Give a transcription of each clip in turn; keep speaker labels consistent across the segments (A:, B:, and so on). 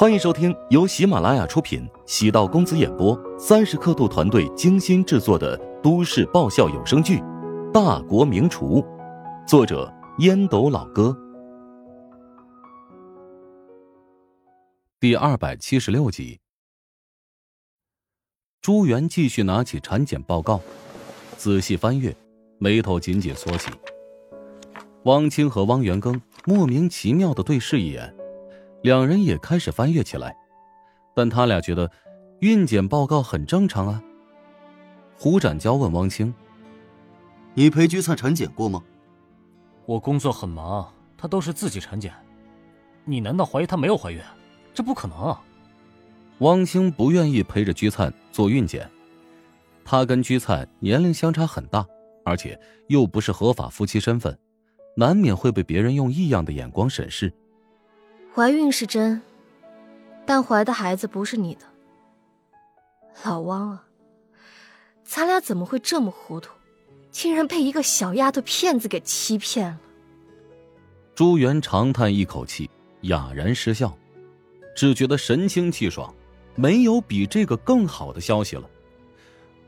A: 欢迎收听由喜马拉雅出品、喜道公子演播、三十刻度团队精心制作的都市爆笑有声剧《大国名厨》，作者烟斗老哥，第二百七十六集。朱元继续拿起产检报告，仔细翻阅，眉头紧紧锁起。汪清和汪元庚莫名其妙的对视一眼。两人也开始翻阅起来，但他俩觉得孕检报告很正常啊。胡展娇问汪清：“
B: 你陪居灿产检过吗？”“
C: 我工作很忙，她都是自己产检。你难道怀疑她没有怀孕？这不可能啊！”
A: 汪清不愿意陪着居灿做孕检，他跟居灿年龄相差很大，而且又不是合法夫妻身份，难免会被别人用异样的眼光审视。
D: 怀孕是真，但怀的孩子不是你的，老汪啊，咱俩怎么会这么糊涂，竟然被一个小丫头片子给欺骗了？
A: 朱元长叹一口气，哑然失笑，只觉得神清气爽，没有比这个更好的消息了。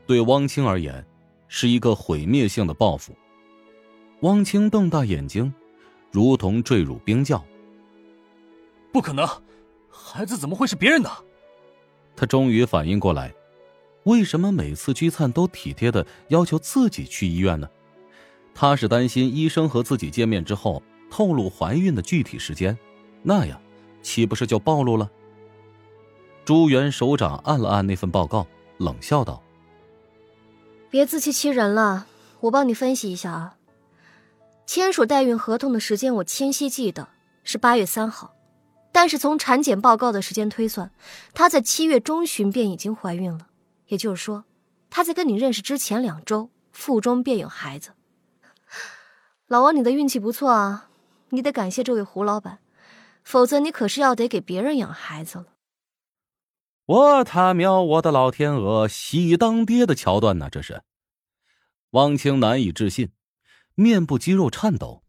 A: 对汪清而言，是一个毁灭性的报复。汪清瞪大眼睛，如同坠入冰窖。
C: 不可能，孩子怎么会是别人的？
A: 他终于反应过来，为什么每次居灿都体贴的要求自己去医院呢？他是担心医生和自己见面之后透露怀孕的具体时间，那样岂不是就暴露了？朱元首长按了按那份报告，冷笑道：“
D: 别自欺欺人了，我帮你分析一下啊。签署代孕合同的时间我清晰记得是八月三号。”但是从产检报告的时间推算，她在七月中旬便已经怀孕了，也就是说，她在跟你认识之前两周腹中便有孩子。老王，你的运气不错啊，你得感谢这位胡老板，否则你可是要得给别人养孩子了。
A: 我他喵，我的老天鹅，喜当爹的桥段呢？这是，汪清难以置信，面部肌肉颤抖，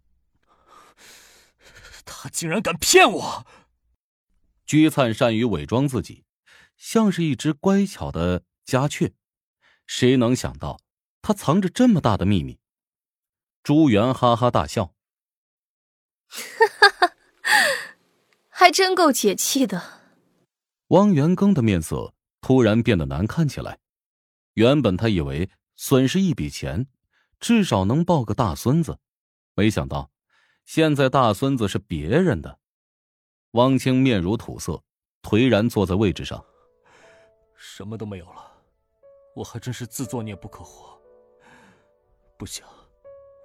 C: 他竟然敢骗我！
A: 居灿善于伪装自己，像是一只乖巧的家雀。谁能想到，他藏着这么大的秘密？朱元哈哈大笑，
D: 哈哈，还真够解气的。
A: 汪元庚的面色突然变得难看起来。原本他以为损失一笔钱，至少能抱个大孙子，没想到现在大孙子是别人的。汪清面如土色，颓然坐在位置上。
C: 什么都没有了，我还真是自作孽不可活。不行，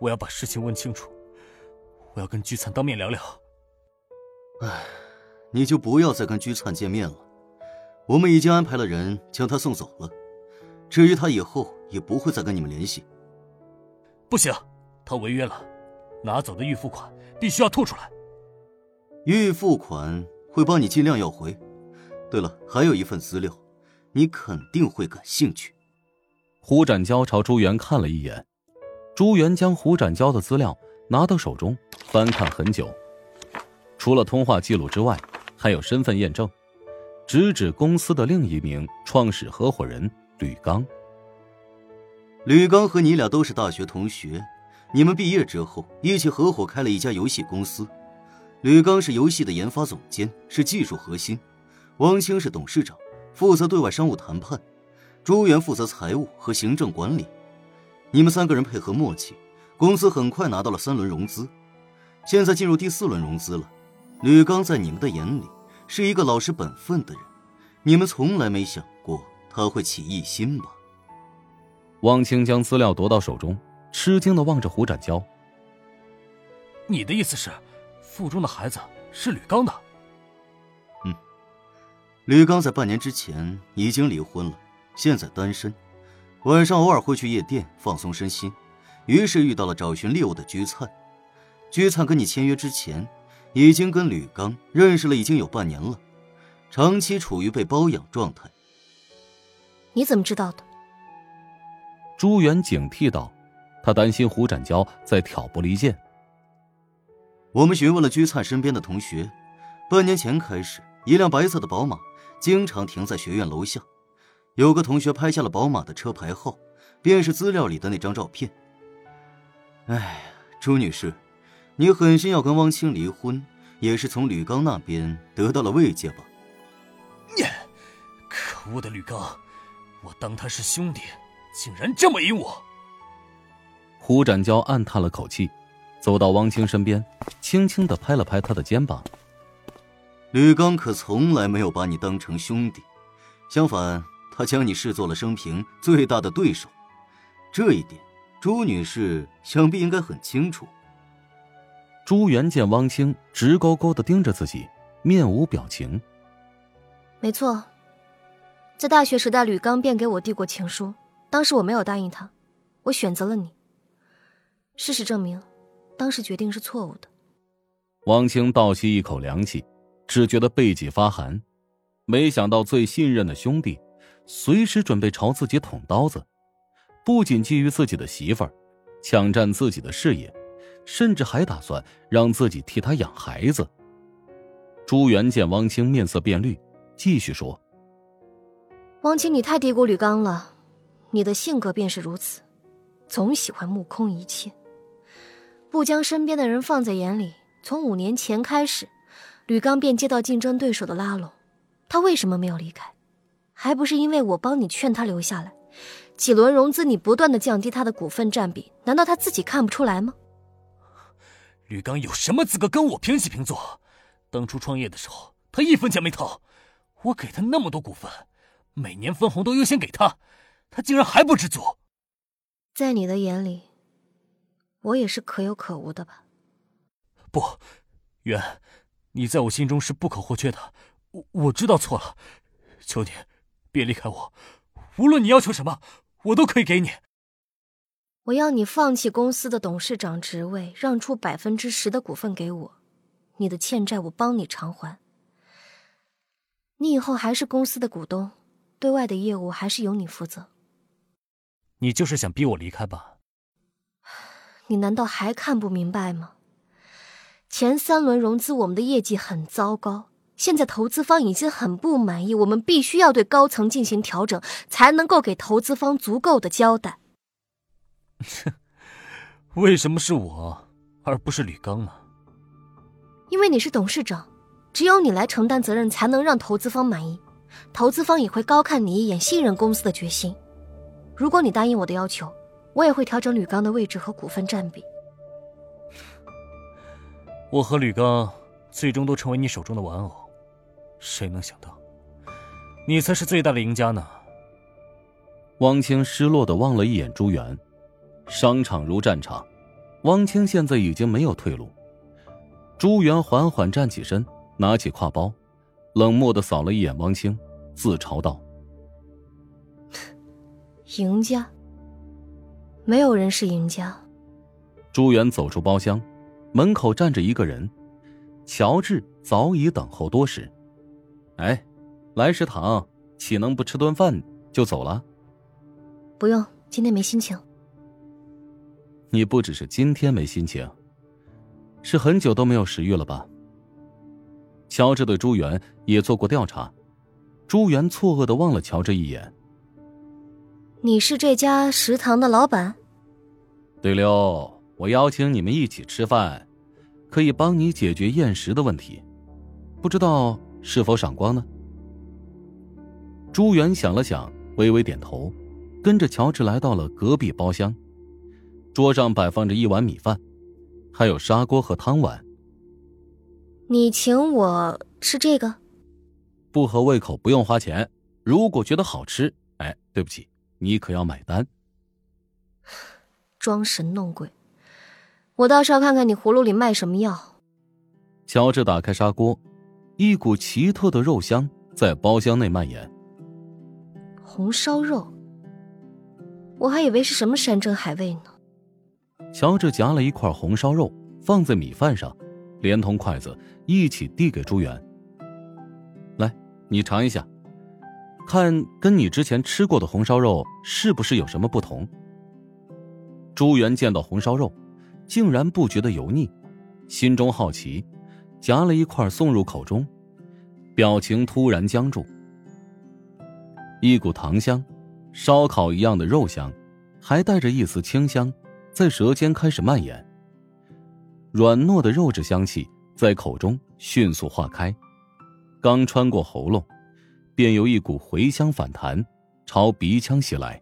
C: 我要把事情问清楚，我要跟居灿当面聊聊。
B: 唉，你就不要再跟居灿见面了，我们已经安排了人将他送走了。至于他以后也不会再跟你们联系。
C: 不行，他违约了，拿走的预付款必须要吐出来。
B: 预付款会帮你尽量要回。对了，还有一份资料，你肯定会感兴趣。
A: 胡展娇朝朱元看了一眼，朱元将胡展娇的资料拿到手中翻看很久，除了通话记录之外，还有身份验证，直指公司的另一名创始合伙人吕刚。
B: 吕刚和你俩都是大学同学，你们毕业之后一起合伙开了一家游戏公司。吕刚是游戏的研发总监，是技术核心；汪清是董事长，负责对外商务谈判；朱元负责财务和行政管理。你们三个人配合默契，公司很快拿到了三轮融资，现在进入第四轮融资了。吕刚在你们的眼里是一个老实本分的人，你们从来没想过他会起异心吧？
A: 汪清将资料夺到手中，吃惊的望着胡展娇：“
C: 你的意思是？”腹中的孩子是吕刚的。
B: 嗯，吕刚在半年之前已经离婚了，现在单身，晚上偶尔会去夜店放松身心，于是遇到了找寻猎物的居灿。居灿跟你签约之前，已经跟吕刚认识了已经有半年了，长期处于被包养状态。
D: 你怎么知道的？
A: 朱元警惕道，他担心胡展娇在挑拨离间。
B: 我们询问了居灿身边的同学，半年前开始，一辆白色的宝马经常停在学院楼下。有个同学拍下了宝马的车牌号，便是资料里的那张照片。哎，朱女士，你狠心要跟汪清离婚，也是从吕刚那边得到了慰藉吧？
C: 你，可恶的吕刚！我当他是兄弟，竟然这么阴我！
A: 胡展娇暗叹了口气，走到汪青身边，轻轻的拍了拍他的肩膀。
B: 吕刚可从来没有把你当成兄弟，相反，他将你视作了生平最大的对手。这一点，朱女士想必应该很清楚。
A: 朱元见汪青直勾勾的盯着自己，面无表情。
D: 没错。在大学时代，吕刚便给我递过情书，当时我没有答应他，我选择了你。事实证明，当时决定是错误的。
A: 汪清倒吸一口凉气，只觉得背脊发寒，没想到最信任的兄弟，随时准备朝自己捅刀子，不仅觊觎自己的媳妇儿，抢占自己的事业，甚至还打算让自己替他养孩子。朱元见汪清面色变绿，继续说。
D: 汪清，你太低估吕刚了，你的性格便是如此，总喜欢目空一切，不将身边的人放在眼里。从五年前开始，吕刚便接到竞争对手的拉拢，他为什么没有离开？还不是因为我帮你劝他留下来？几轮融资，你不断的降低他的股份占比，难道他自己看不出来吗？
C: 吕刚有什么资格跟我平起平坐？当初创业的时候，他一分钱没掏，我给他那么多股份。每年分红都优先给他，他竟然还不知足。
D: 在你的眼里，我也是可有可无的吧？
C: 不，元，你在我心中是不可或缺的。我我知道错了，求你别离开我。无论你要求什么，我都可以给你。
D: 我要你放弃公司的董事长职位，让出百分之十的股份给我。你的欠债我帮你偿还。你以后还是公司的股东。对外的业务还是由你负责。
C: 你就是想逼我离开吧？
D: 你难道还看不明白吗？前三轮融资我们的业绩很糟糕，现在投资方已经很不满意，我们必须要对高层进行调整，才能够给投资方足够的交代。
C: 哼，为什么是我而不是吕刚呢？
D: 因为你是董事长，只有你来承担责任，才能让投资方满意。投资方也会高看你一眼，信任公司的决心。如果你答应我的要求，我也会调整吕刚的位置和股份占比。
C: 我和吕刚最终都成为你手中的玩偶，谁能想到，你才是最大的赢家呢？
A: 汪清失落的望了一眼朱元，商场如战场，汪清现在已经没有退路。朱元缓缓站起身，拿起挎包。冷漠的扫了一眼汪清，自嘲道：“
D: 赢家，没有人是赢家。”
A: 朱元走出包厢，门口站着一个人，乔治早已等候多时。哎，来食堂，岂能不吃顿饭就走了？
D: 不用，今天没心情。
A: 你不只是今天没心情，是很久都没有食欲了吧？乔治对朱元也做过调查，朱元错愕的望了乔治一眼。
D: 你是这家食堂的老板？
A: 对溜，我邀请你们一起吃饭，可以帮你解决厌食的问题，不知道是否赏光呢？朱元想了想，微微点头，跟着乔治来到了隔壁包厢，桌上摆放着一碗米饭，还有砂锅和汤碗。
D: 你请我吃这个，
A: 不合胃口不用花钱。如果觉得好吃，哎，对不起，你可要买单。
D: 装神弄鬼，我倒是要看看你葫芦里卖什么药。
A: 乔治打开砂锅，一股奇特的肉香在包厢内蔓延。
D: 红烧肉，我还以为是什么山珍海味呢。
A: 乔治夹了一块红烧肉放在米饭上。连同筷子一起递给朱元。来，你尝一下，看跟你之前吃过的红烧肉是不是有什么不同？朱元见到红烧肉，竟然不觉得油腻，心中好奇，夹了一块送入口中，表情突然僵住。一股糖香，烧烤一样的肉香，还带着一丝清香，在舌尖开始蔓延。软糯的肉质香气在口中迅速化开，刚穿过喉咙，便有一股回香反弹，朝鼻腔袭来。